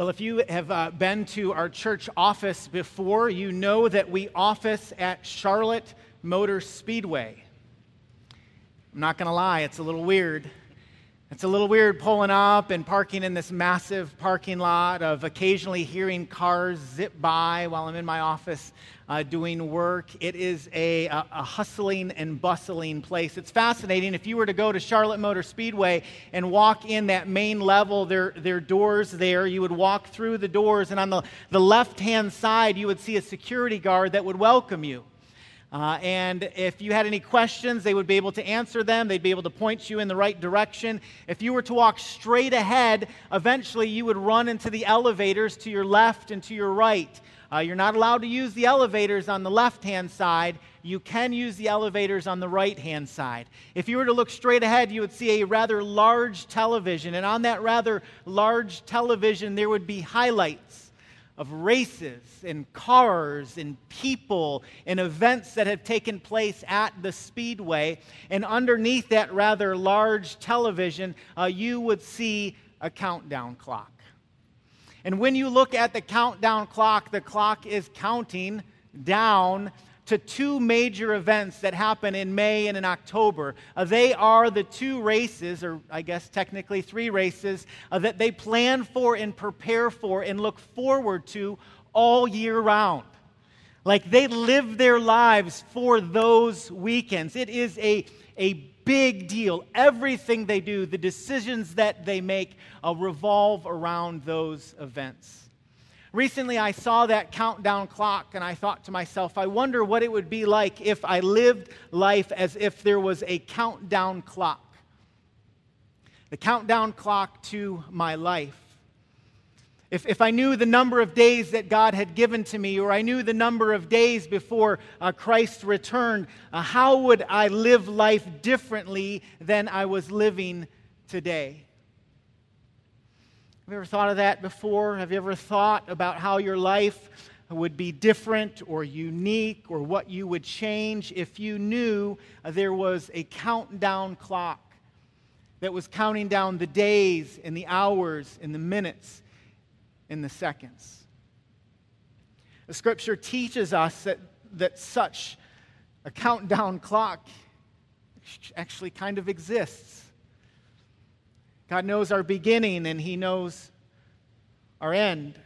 Well, if you have uh, been to our church office before, you know that we office at Charlotte Motor Speedway. I'm not going to lie, it's a little weird. It's a little weird pulling up and parking in this massive parking lot of occasionally hearing cars zip by while I'm in my office uh, doing work. It is a, a, a, hustling and bustling place. It's fascinating. If you were to go to Charlotte Motor Speedway and walk in that main level, there, there are doors there. You would walk through the doors, and on the, the left hand side, you would see a security guard that would welcome you. Uh, and if you had any questions, they would be able to answer them. They'd be able to point you in the right direction. If you were to walk straight ahead, eventually you would run into the elevators to your left and to your right. Uh, you're not allowed to use the elevators on the left hand side. You can use the elevators on the right hand side. If you were to look straight ahead, you would see a rather large television. And on that rather large television, there would be highlights of races and cars and people and events that have taken place at the Speedway. And underneath that rather large television, uh, you would see a countdown clock. And when you look at the countdown clock, the clock is counting down to two major events that happen in May and in October. Uh, they are the two races, or I guess technically three races, uh, that they plan for and prepare for and look forward to all year round. Like they live their lives for those weekends. It is a, a big deal. Everything they do, the decisions that they make, uh, revolve around those events. Recently, I saw that countdown clock and I thought to myself, I wonder what it would be like if I lived life as if there was a countdown clock. The countdown clock to my life. If, if I knew the number of days that God had given to me, or I knew the number of days before uh, Christ returned, uh, how would I live life differently than I was living today? Have you ever thought of that before? Have you ever thought about how your life would be different or unique or what you would change if you knew uh, there was a countdown clock that was counting down the days and the hours and the minutes and the seconds? The scripture teaches us that, that such a countdown clock actually kind of exists. God knows our beginning and He knows our end.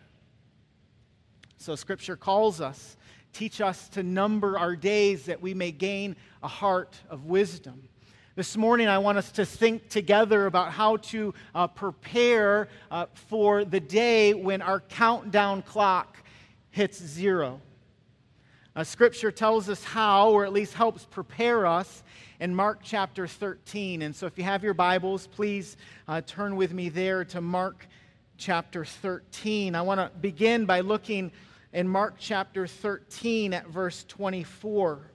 So Scripture calls us, teach us to number our days that we may gain a heart of wisdom. This morning, I want us to think together about how to uh, prepare uh, for the day when our countdown clock hits zero. Uh, scripture tells us how, or at least helps prepare us, in Mark chapter 13. And so if you have your Bibles, please uh, turn with me there to Mark chapter 13. I want to begin by looking in Mark chapter 13 at verse 24.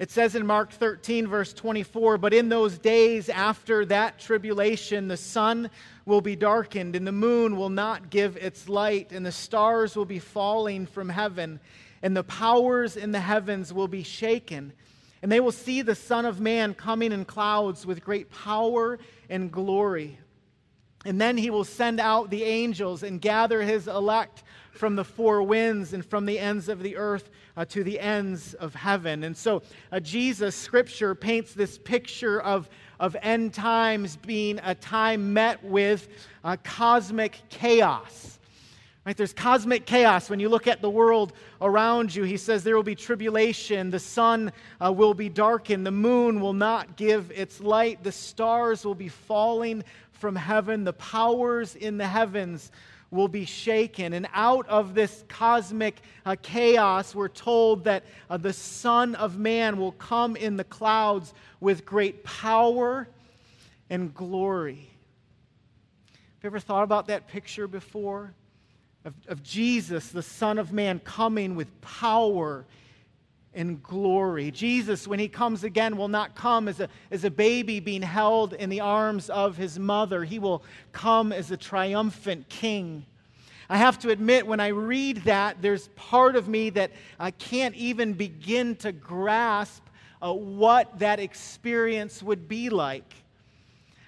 It says in Mark 13, verse 24, but in those days after that tribulation, the sun will be darkened, and the moon will not give its light, and the stars will be falling from heaven and the powers in the heavens will be shaken. And they will see the Son of Man coming in clouds with great power and glory. And then he will send out the angels and gather his elect from the four winds and from the ends of the earth uh, to the ends of heaven. And so, uh, Jesus, scripture, paints this picture of, of end times being a time met with uh, cosmic chaos. Right? There's cosmic chaos. When you look at the world around you, he says there will be tribulation. The sun uh, will be darkened. The moon will not give its light. The stars will be falling from heaven. The powers in the heavens will be shaken. And out of this cosmic uh, chaos, we're told that uh, the Son of Man will come in the clouds with great power and glory. Have you ever thought about that picture before? Of, of Jesus, the Son of Man, coming with power and glory. Jesus, when he comes again, will not come as a, as a baby being held in the arms of his mother. He will come as a triumphant king. I have to admit, when I read that, there's part of me that I can't even begin to grasp uh, what that experience would be like.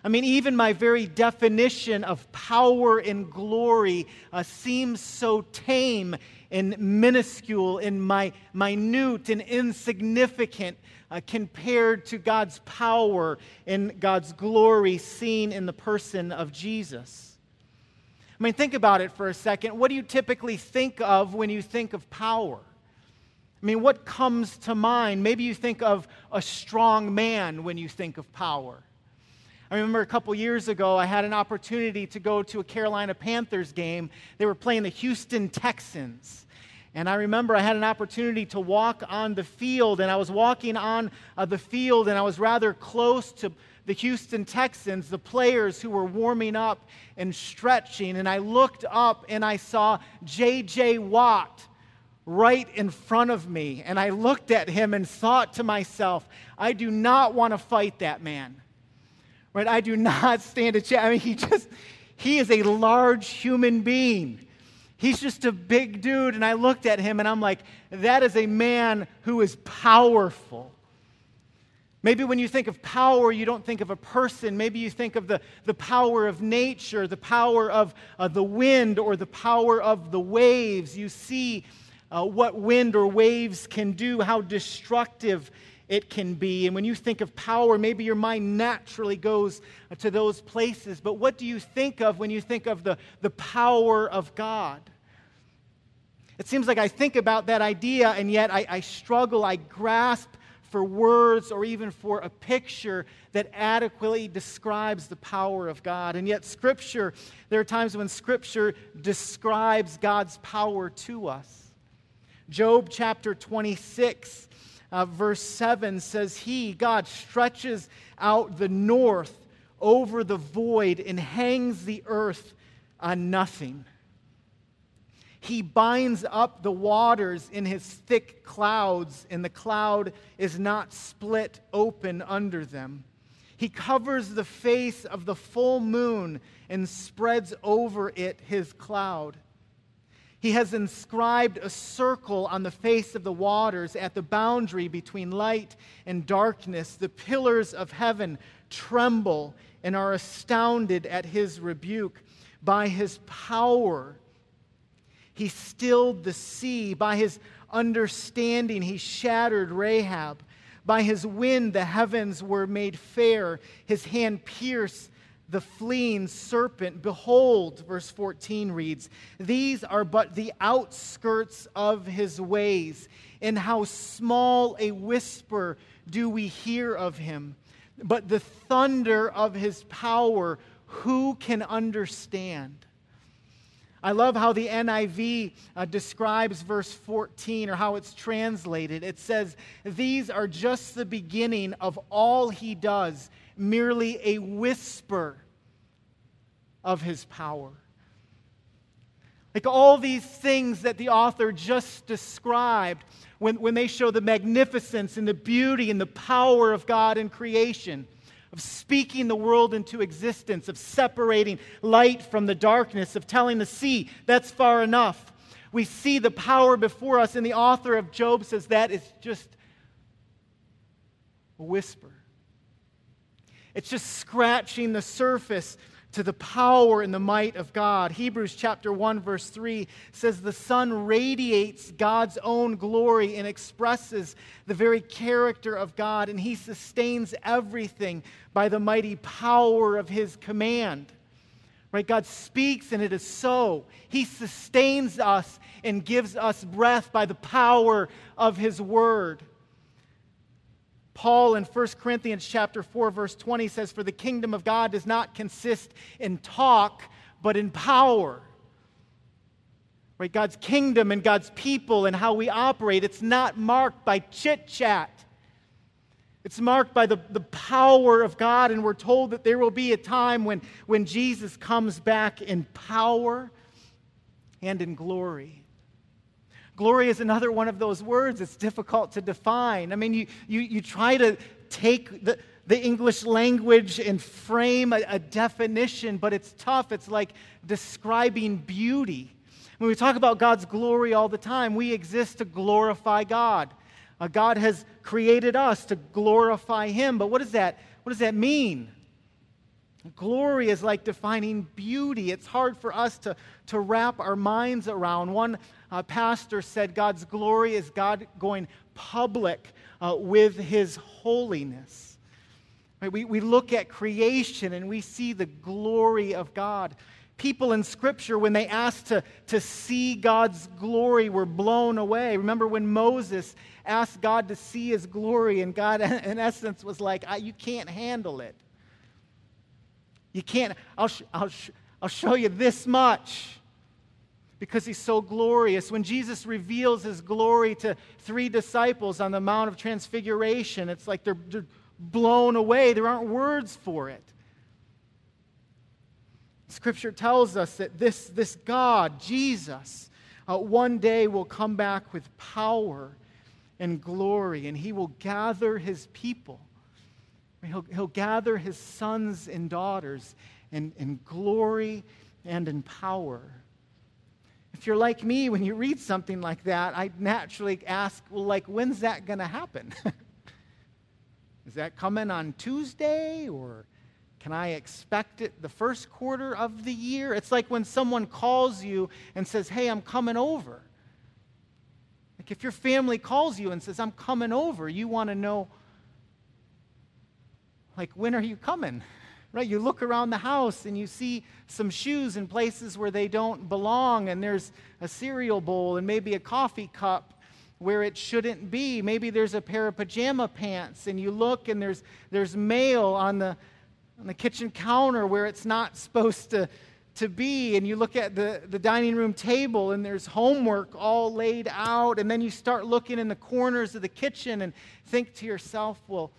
I mean, even my very definition of power and glory uh, seems so tame and minuscule and my, minute and insignificant uh, compared to God's power and God's glory seen in the person of Jesus. I mean, think about it for a second. What do you typically think of when you think of power? I mean, what comes to mind? Maybe you think of a strong man when you think of power. I remember a couple years ago, I had an opportunity to go to a Carolina Panthers game. They were playing the Houston Texans. And I remember I had an opportunity to walk on the field, and I was walking on uh, the field, and I was rather close to the Houston Texans, the players who were warming up and stretching. And I looked up and I saw J.J. Watt right in front of me. And I looked at him and thought to myself, I do not want to fight that man. Right? I do not stand a chance. I mean, he just, he is a large human being. He's just a big dude. And I looked at him and I'm like, that is a man who is powerful. Maybe when you think of power, you don't think of a person. Maybe you think of the, the power of nature, the power of uh, the wind, or the power of the waves. You see uh, what wind or waves can do, how destructive it can be. And when you think of power, maybe your mind naturally goes to those places. But what do you think of when you think of the, the power of God? It seems like I think about that idea, and yet I, I struggle, I grasp for words or even for a picture that adequately describes the power of God. And yet, Scripture, there are times when Scripture describes God's power to us. Job chapter 26, uh, verse 7 says, He, God, stretches out the north over the void and hangs the earth on nothing. He binds up the waters in his thick clouds, and the cloud is not split open under them. He covers the face of the full moon and spreads over it his cloud. He has inscribed a circle on the face of the waters at the boundary between light and darkness. The pillars of heaven tremble and are astounded at his rebuke. By his power, he stilled the sea. By his understanding, he shattered Rahab. By his wind, the heavens were made fair. His hand pierced the fleeing serpent. Behold, verse 14 reads, These are but the outskirts of his ways, and how small a whisper do we hear of him. But the thunder of his power, who can understand? I love how the NIV uh, describes verse 14 or how it's translated. It says, These are just the beginning of all he does, merely a whisper of his power. Like all these things that the author just described, when, when they show the magnificence and the beauty and the power of God in creation of speaking the world into existence, of separating light from the darkness, of telling the sea, that's far enough. We see the power before us, and the author of Job says that is just a whisper. It's just scratching the surface to the power and the might of God. Hebrews chapter 1 verse 3 says the son radiates God's own glory and expresses the very character of God and he sustains everything by the mighty power of his command. Right? God speaks and it is so. He sustains us and gives us breath by the power of his word. Paul in 1 Corinthians chapter 4 verse 20 says for the kingdom of God does not consist in talk but in power. Right? God's kingdom and God's people and how we operate it's not marked by chit-chat. It's marked by the, the power of God, and we're told that there will be a time when, when Jesus comes back in power and in glory. Glory is another one of those words it's difficult to define. I mean, you, you, you try to take the, the English language and frame a, a definition, but it's tough. It's like describing beauty. When we talk about God's glory all the time, we exist to glorify God. Uh, God has created us to glorify Him. But what does that, what does that mean? Glory is like defining beauty. It's hard for us to, to wrap our minds around. One uh, pastor said God's glory is God going public uh, with his holiness. Right? We, we look at creation and we see the glory of God. People in Scripture, when they asked to, to see God's glory, were blown away. Remember when Moses asked God to see his glory, and God, in essence, was like, You can't handle it. You can't, I'll, sh- I'll, sh- I'll show you this much because he's so glorious. When Jesus reveals his glory to three disciples on the Mount of Transfiguration, it's like they're, they're blown away. There aren't words for it. Scripture tells us that this, this God, Jesus, uh, one day will come back with power and glory, and he will gather his people He'll, he'll gather his sons and daughters in, in glory and in power. If you're like me, when you read something like that, I naturally ask, well, like, when's that going to happen? Is that coming on Tuesday or can I expect it the first quarter of the year? It's like when someone calls you and says, hey, I'm coming over. Like if your family calls you and says, I'm coming over, you want to know like, when are you coming? Right? You look around the house and you see some shoes in places where they don't belong, and there's a cereal bowl and maybe a coffee cup where it shouldn't be. Maybe there's a pair of pajama pants, and you look and there's, there's mail on the, on the kitchen counter where it's not supposed to, to be. And you look at the, the dining room table, and there's homework all laid out. And then you start looking in the corners of the kitchen and think to yourself, well,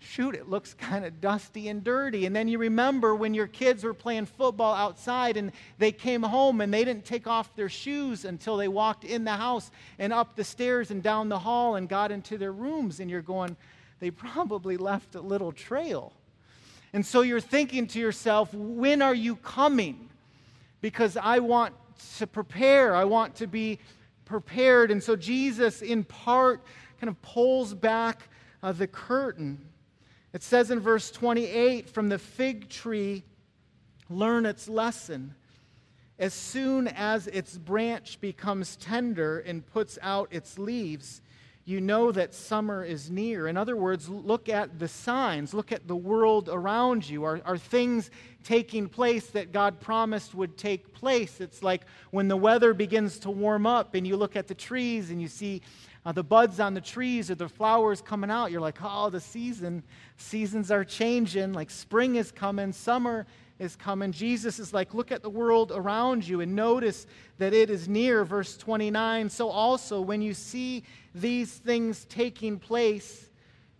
shoot, it looks kind of dusty and dirty. And then you remember when your kids were playing football outside and they came home and they didn't take off their shoes until they walked in the house and up the stairs and down the hall and got into their rooms. And you're going, they probably left a little trail. And so you're thinking to yourself, when are you coming? Because I want to prepare, I want to be prepared. And so Jesus, in part, kind of pulls back uh, the curtain it says in verse 28 from the fig tree, learn its lesson. As soon as its branch becomes tender and puts out its leaves, you know that summer is near. In other words, look at the signs, look at the world around you. Are, are things taking place that God promised would take place? It's like when the weather begins to warm up and you look at the trees and you see uh, the buds on the trees or the flowers coming out, you're like, oh, the season, seasons are changing. Like spring is coming, summer is coming. Jesus is like, look at the world around you and notice that it is near. Verse 29. So also, when you see these things taking place,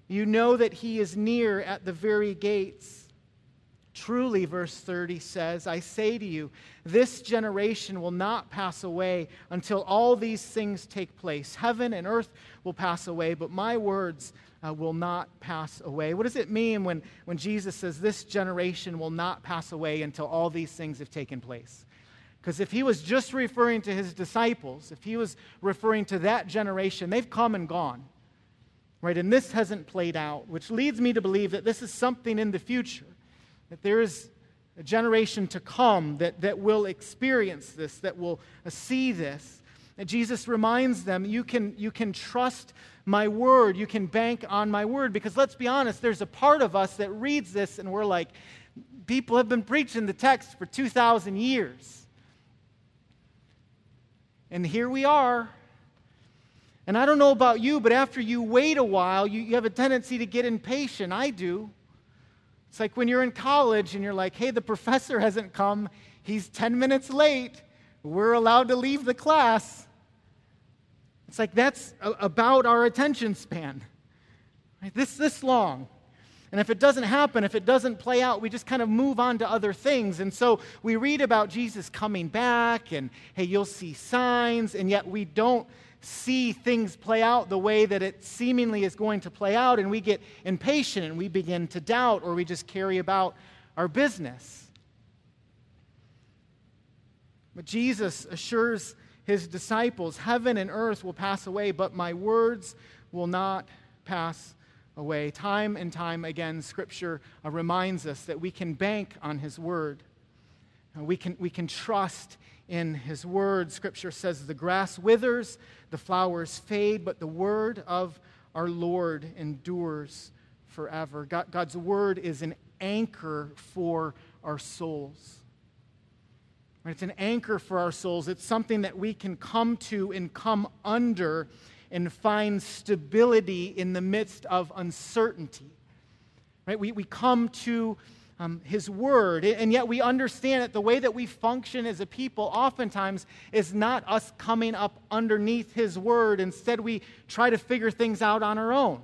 you know that he is near at the very gates. Truly, verse 30 says, I say to you, this generation will not pass away until all these things take place. Heaven and earth will pass away, but my words uh, will not pass away. What does it mean when, when Jesus says this generation will not pass away until all these things have taken place? Because if he was just referring to his disciples, if he was referring to that generation, they've come and gone. Right? And this hasn't played out, which leads me to believe that this is something in the future that there is a generation to come that, that will experience this, that will uh, see this. And Jesus reminds them, you can, you can trust my word, you can bank on my word. Because let's be honest, there's a part of us that reads this and we're like, people have been preaching the text for 2,000 years. And here we are. And I don't know about you, but after you wait a while, you, you have a tendency to get impatient. I do. It's like when you're in college and you're like, hey, the professor hasn't come, he's 10 minutes late, we're allowed to leave the class. It's like that's about our attention span. Right? This this long. And if it doesn't happen, if it doesn't play out, we just kind of move on to other things. And so we read about Jesus coming back and hey, you'll see signs, and yet we don't see things play out the way that it seemingly is going to play out, and we get impatient and we begin to doubt, or we just carry about our business. But Jesus assures his disciples heaven and earth will pass away, but my words will not pass away. Time and time again, Scripture uh, reminds us that we can bank on His Word. Uh, we, can, we can trust in His Word. Scripture says, The grass withers, the flowers fade, but the Word of our Lord endures forever. God, God's Word is an anchor for our souls. It's an anchor for our souls. It's something that we can come to and come under and find stability in the midst of uncertainty. Right? We, we come to um, His Word, and yet we understand that the way that we function as a people oftentimes is not us coming up underneath His Word. Instead, we try to figure things out on our own.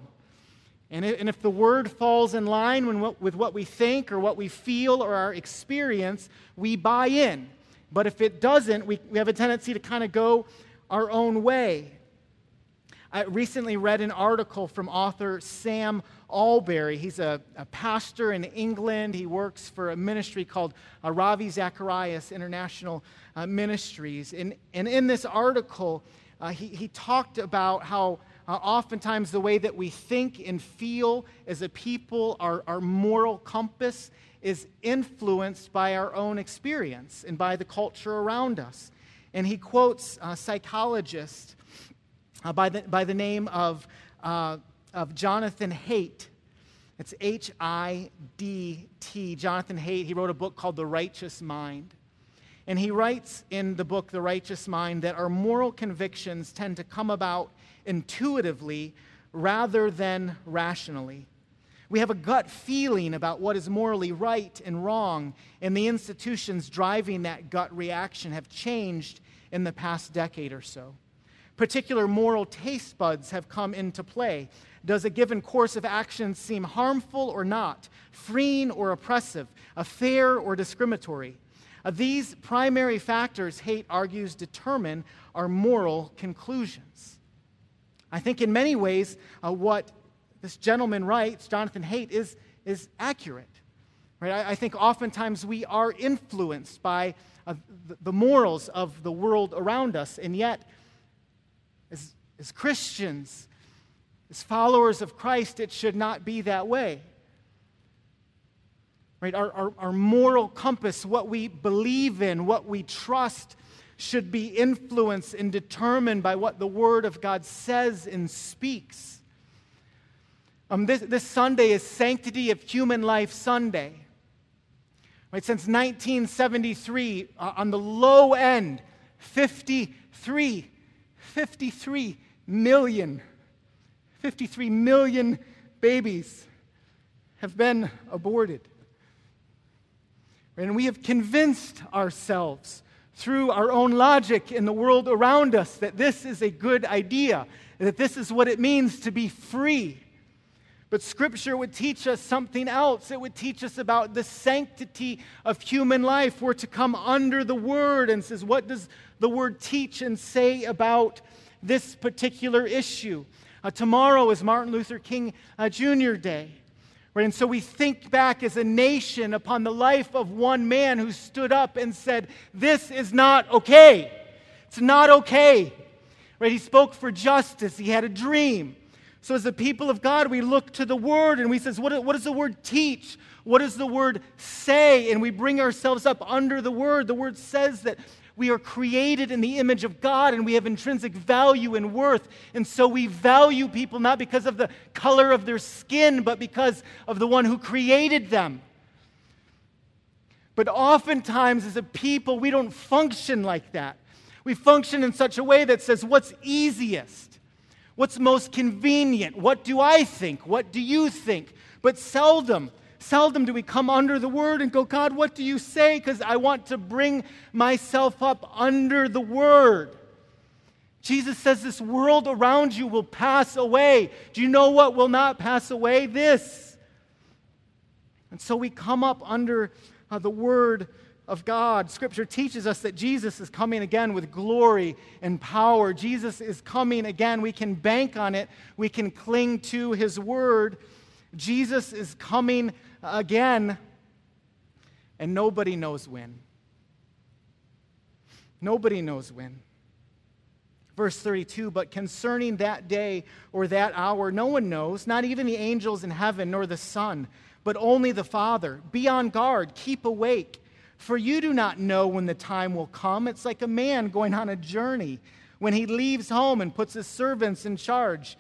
And if the Word falls in line with what we think or what we feel or our experience, we buy in. But if it doesn't, we, we have a tendency to kind of go our own way. I recently read an article from author Sam Allberry. He's a, a pastor in England. He works for a ministry called uh, Ravi Zacharias International uh, Ministries. And, and in this article, uh, he, he talked about how uh, oftentimes the way that we think and feel as a people, our, our moral compass, is influenced by our own experience and by the culture around us. And he quotes a psychologist uh, by, the, by the name of, uh, of Jonathan Haidt. It's H I D T. Jonathan Haidt, he wrote a book called The Righteous Mind. And he writes in the book, The Righteous Mind, that our moral convictions tend to come about intuitively rather than rationally. We have a gut feeling about what is morally right and wrong, and the institutions driving that gut reaction have changed in the past decade or so. Particular moral taste buds have come into play. Does a given course of action seem harmful or not, freeing or oppressive, a fair or discriminatory? These primary factors, Haidt argues, determine our moral conclusions. I think in many ways, uh, what this gentleman writes, Jonathan Haidt, is, is accurate. Right? I, I think oftentimes we are influenced by uh, the, the morals of the world around us, and yet, as, Christians, as followers of Christ, it should not be that way. Right? Our, our, our, moral compass, what we believe in, what we trust, should be influenced and determined by what the Word of God says and speaks. Um, this, this Sunday is Sanctity of Human Life Sunday. Right, since 1973, uh, on the low end, 53, 53 million, 53 million babies have been aborted. And we have convinced ourselves through our own logic in the world around us that this is a good idea, that this is what it means to be free. But Scripture would teach us something else. It would teach us about the sanctity of human life. We're to come under the Word and says, what does the Word teach and say about this particular issue? Uh, tomorrow is Martin Luther King uh, Jr. Day. Right? And so we think back as a nation upon the life of one man who stood up and said, This is not okay. It's not okay. Right? He spoke for justice. He had a dream. So, as the people of God, we look to the Word and we says, what, what does the Word teach? What does the Word say? And we bring ourselves up under the Word. The Word says that we are created in the image of God and we have intrinsic value and worth. And so we value people not because of the color of their skin, but because of the one who created them. But oftentimes, as a people, we don't function like that. We function in such a way that says, what's easiest? What's most convenient? What do I think? What do you think? But seldom, seldom do we come under the word and go, God, what do you say? Because I want to bring myself up under the word. Jesus says this world around you will pass away. Do you know what will not pass away? This. And so we come up under uh, the word of God. Scripture teaches us that Jesus is coming again with glory and power. Jesus is coming again. We can bank on it, we can cling to his word. Jesus is coming again, and nobody knows when. Nobody knows when. Verse 32 But concerning that day or that hour, no one knows, not even the angels in heaven nor the Son, but only the Father. Be on guard, keep awake, for you do not know when the time will come. It's like a man going on a journey when he leaves home and puts his servants in charge,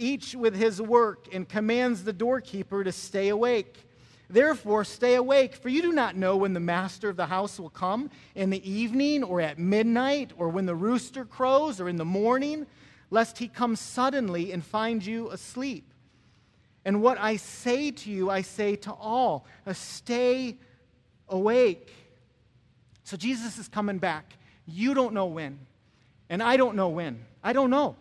each with his work, and commands the doorkeeper to stay awake. Therefore, stay awake, for you do not know when the master of the house will come in the evening or at midnight or when the rooster crows or in the morning, lest he come suddenly and find you asleep. And what I say to you, I say to all uh, stay awake. So Jesus is coming back. You don't know when, and I don't know when. I don't know.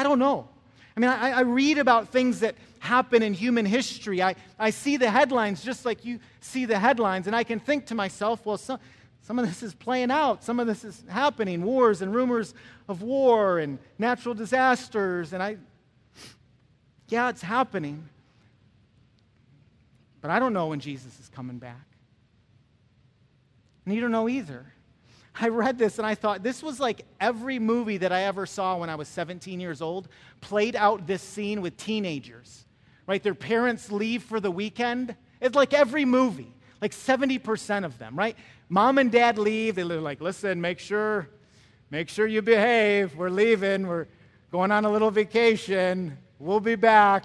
I don't know. I mean, I, I, read about things that happen in human history. I, I see the headlines just like you see the headlines, and I can think to myself, well, some, some of this is playing out. Some of this is happening wars and rumors of war and natural disasters. And I, yeah, it's happening. But I don't know when Jesus is coming back. And you don't know either. I read this and I thought this was like every movie that I ever saw when I was 17 years old played out this scene with teenagers. Right? Their parents leave for the weekend. It's like every movie, like 70% of them, right? Mom and dad leave. They're like, listen, make sure, make sure you behave. We're leaving. We're going on a little vacation. We'll be back.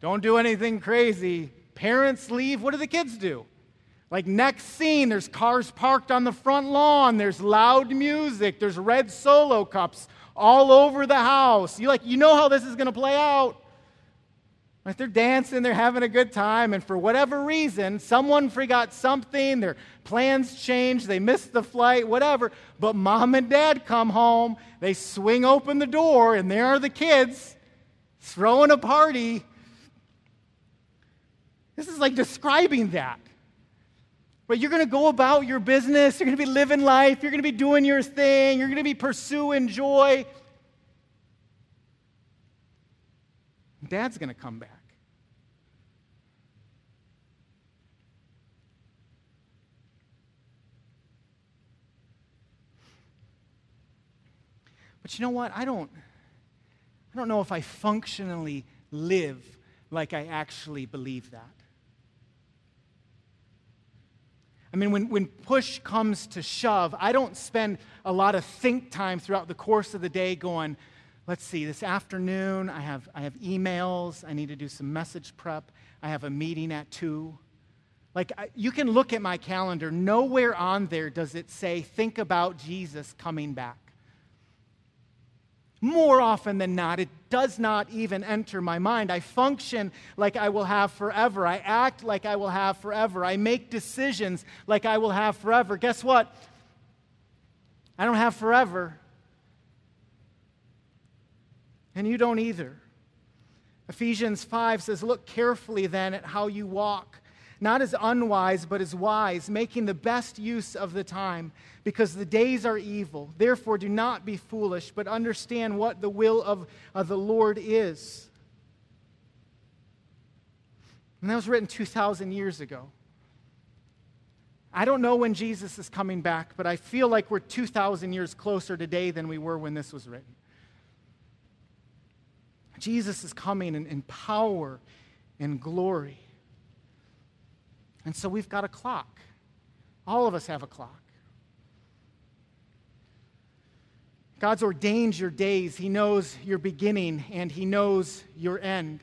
Don't do anything crazy. Parents leave. What do the kids do? Like, next scene, there's cars parked on the front lawn, there's loud music, there's red solo cups all over the house. You like, you know how this is going to play out. Like they're dancing, they're having a good time, and for whatever reason, someone forgot something, their plans changed, they missed the flight, whatever. But mom and dad come home, they swing open the door, and there are the kids throwing a party. This is like describing that. But you're going to go about your business. You're going to be living life. You're going to be doing your thing. You're going to be pursuing joy. Dad's going to come back. But you know what? I don't I don't know if I functionally live like I actually believe that. I mean, when, when push comes to shove, I don't spend a lot of think time throughout the course of the day going, let's see, this afternoon I have, I have emails, I need to do some message prep, I have a meeting at 2. Like, I, you can look at my calendar, nowhere on there does it say, think about Jesus coming back. More often than not, it does not even enter my mind. I function like I will have forever. I act like I will have forever. I make decisions like I will have forever. Guess what? I don't have forever. And you don't either. Ephesians 5 says, Look carefully then at how you walk not as unwise, but as wise, making the best use of the time, because the days are evil. Therefore, do not be foolish, but understand what the will of, of the Lord is. And that was written 2,000 years ago. I don't know when Jesus is coming back, but I feel like we're 2,000 years closer today than we were when this was written. Jesus is coming in, in power and glory. And so we've got a clock. All of us have a clock. God's ordained your days. He knows your beginning and He knows your end.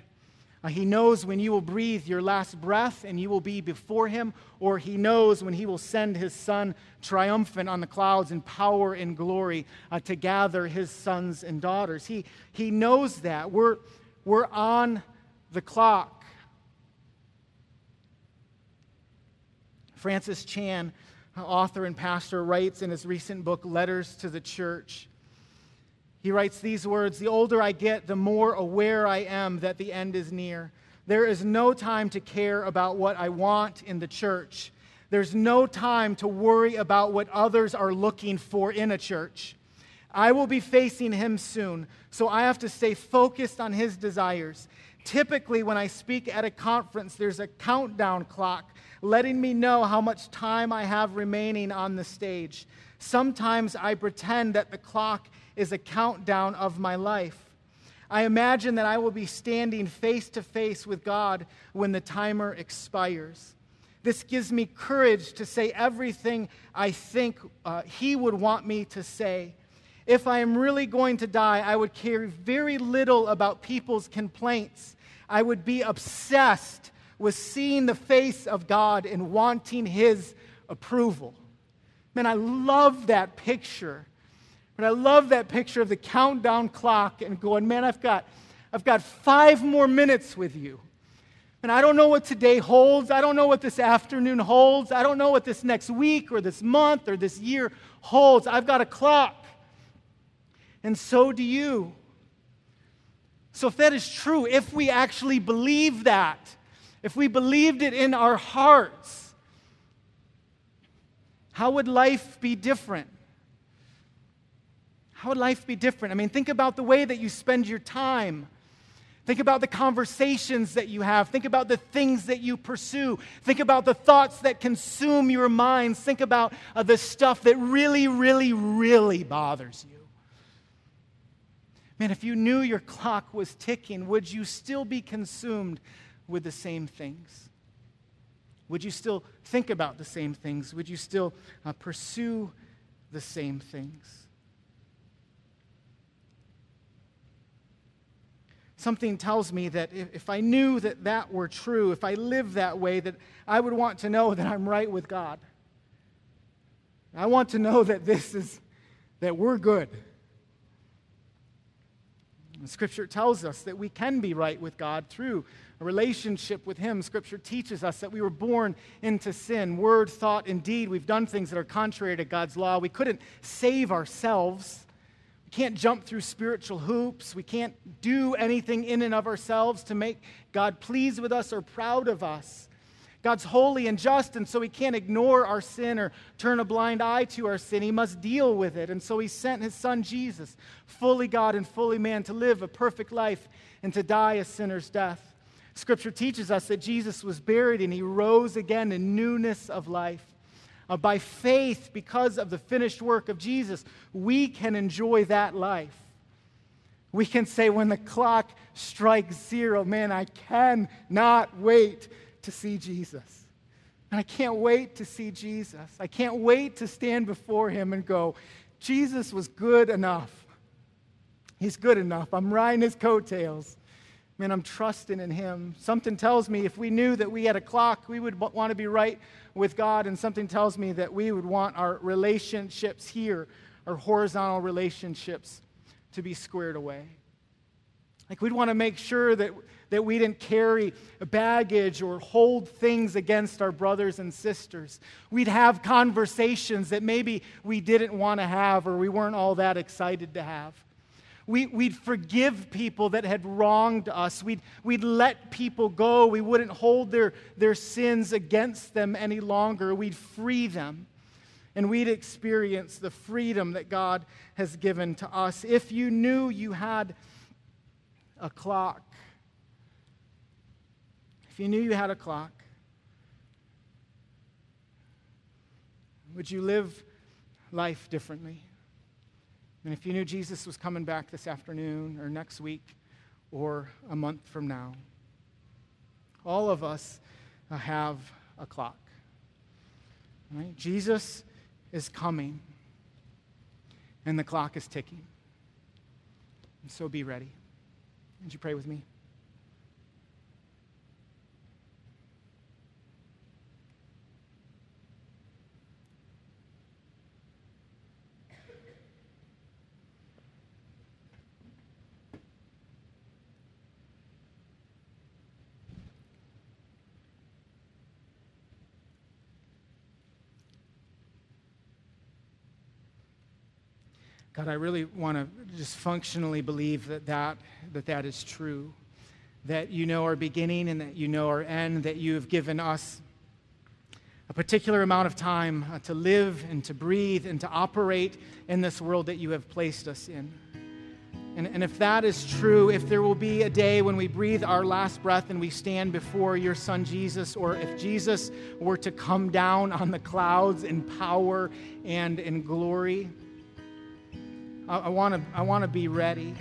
Uh, he knows when you will breathe your last breath and you will be before Him, or He knows when He will send His Son triumphant on the clouds in power and glory uh, to gather His sons and daughters. He, he knows that. We're, we're on the clock. Francis Chan, author and pastor, writes in his recent book, Letters to the Church. He writes these words The older I get, the more aware I am that the end is near. There is no time to care about what I want in the church. There's no time to worry about what others are looking for in a church. I will be facing him soon, so I have to stay focused on his desires Typically, when I speak at a conference, there's a countdown clock letting me know how much time I have remaining on the stage. Sometimes I pretend that the clock is a countdown of my life. I imagine that I will be standing face to face with God when the timer expires. This gives me courage to say everything I think uh, He would want me to say. If I am really going to die, I would care very little about people's complaints. I would be obsessed with seeing the face of God and wanting His approval. Man, I love that picture. But I love that picture of the countdown clock and going, man, I've got, I've got five more minutes with you. And I don't know what today holds. I don't know what this afternoon holds. I don't know what this next week or this month or this year holds. I've got a clock. And so do you. So, if that is true, if we actually believe that, if we believed it in our hearts, how would life be different? How would life be different? I mean, think about the way that you spend your time. Think about the conversations that you have. Think about the things that you pursue. Think about the thoughts that consume your minds. Think about uh, the stuff that really, really, really bothers you. Man, if you knew your clock was ticking, would you still be consumed with the same things? Would you still think about the same things? Would you still uh, pursue the same things? something tells me that if, if I knew that that were true, if I lived that way, that I would want to know that I'm right with God. I want to know that this is, that we're good. Scripture tells us that we can be right with God through a relationship with Him. Scripture teaches us that we were born into sin. Word, thought, and deed. We've done things that are contrary to God's law. We couldn't save ourselves. We can't jump through spiritual hoops. We can't do anything in and of ourselves to make God pleased with us or proud of us. God's holy and just, and so he can't ignore our sin or turn a blind eye to our sin. He must deal with it. And so he sent his son Jesus, fully God and fully man, to live a perfect life and to die a sinner's death. Scripture teaches us that Jesus was buried and he rose again in newness of life. Uh, by faith, because of the finished work of Jesus, we can enjoy that life. We can say, when the clock strikes zero, man, I cannot wait to see Jesus. And I can't wait to see Jesus. I can't wait to stand before him and go, Jesus was good enough. He's good enough. I'm riding his coattails. Man, I'm trusting in him. Something tells me if we knew that we had a clock, we would want to be right with God, and something tells me that we would want our relationships here, our horizontal relationships, to be squared away. Like we'd want to make sure that, that we didn't carry baggage or hold things against our brothers and sisters. We'd have conversations that maybe we didn't want to have or we weren't all that excited to have. We, would forgive people that had wronged us. We'd, we'd let people go. We wouldn't hold their, their sins against them any longer. We'd free them. And we'd experience the freedom that God has given to us. If you knew you had a clock, if you knew you had a clock, would you live life differently? And if you knew Jesus was coming back this afternoon or next week or a month from now, all of us uh, have a clock. Right? Jesus is coming, and the clock is ticking. And so be ready. Would you pray with me? God, I really want to just functionally believe that that, that that is true. That you know our beginning and that you know our end, that you have given us a particular amount of time uh, to live and to breathe and to operate in this world that you have placed us in. And, and if that is true, if there will be a day when we breathe our last breath and we stand before your Son Jesus, or if Jesus were to come down on the clouds in power and in glory, I, want to I wanna be ready.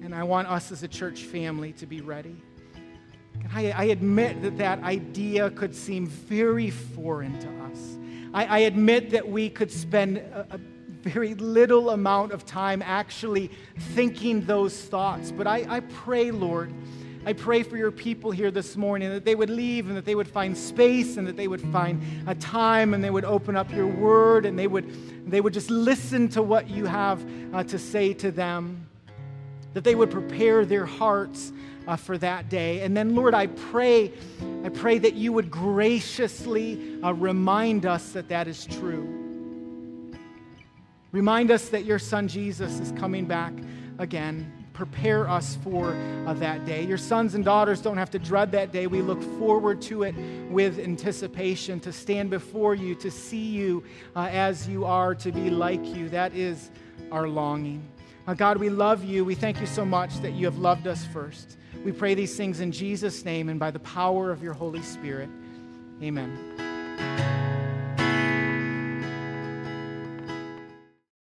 And I want us as a church family to be ready. I, I admit that that idea could seem very foreign to us. I, I admit that we could spend a, a very little amount of time actually thinking those thoughts. But I, I pray, Lord, I pray for your people here this morning that they would leave and that they would find space and that they would find a time and they would open up your word and they would, they would just listen to what you have uh, to say to them, that they would prepare their hearts uh, for that day. And then, Lord, I pray, I pray that you would graciously uh, remind us that that is true. Remind us that your son Jesus is coming back again. Prepare us for uh, that day. Your sons and daughters don't have to dread that day. We look forward to it with anticipation to stand before you, to see you uh, as you are, to be like you. That is our longing. Uh, God, we love you. We thank you so much that you have loved us first. We pray these things in Jesus' name and by the power of your Holy Spirit. Amen.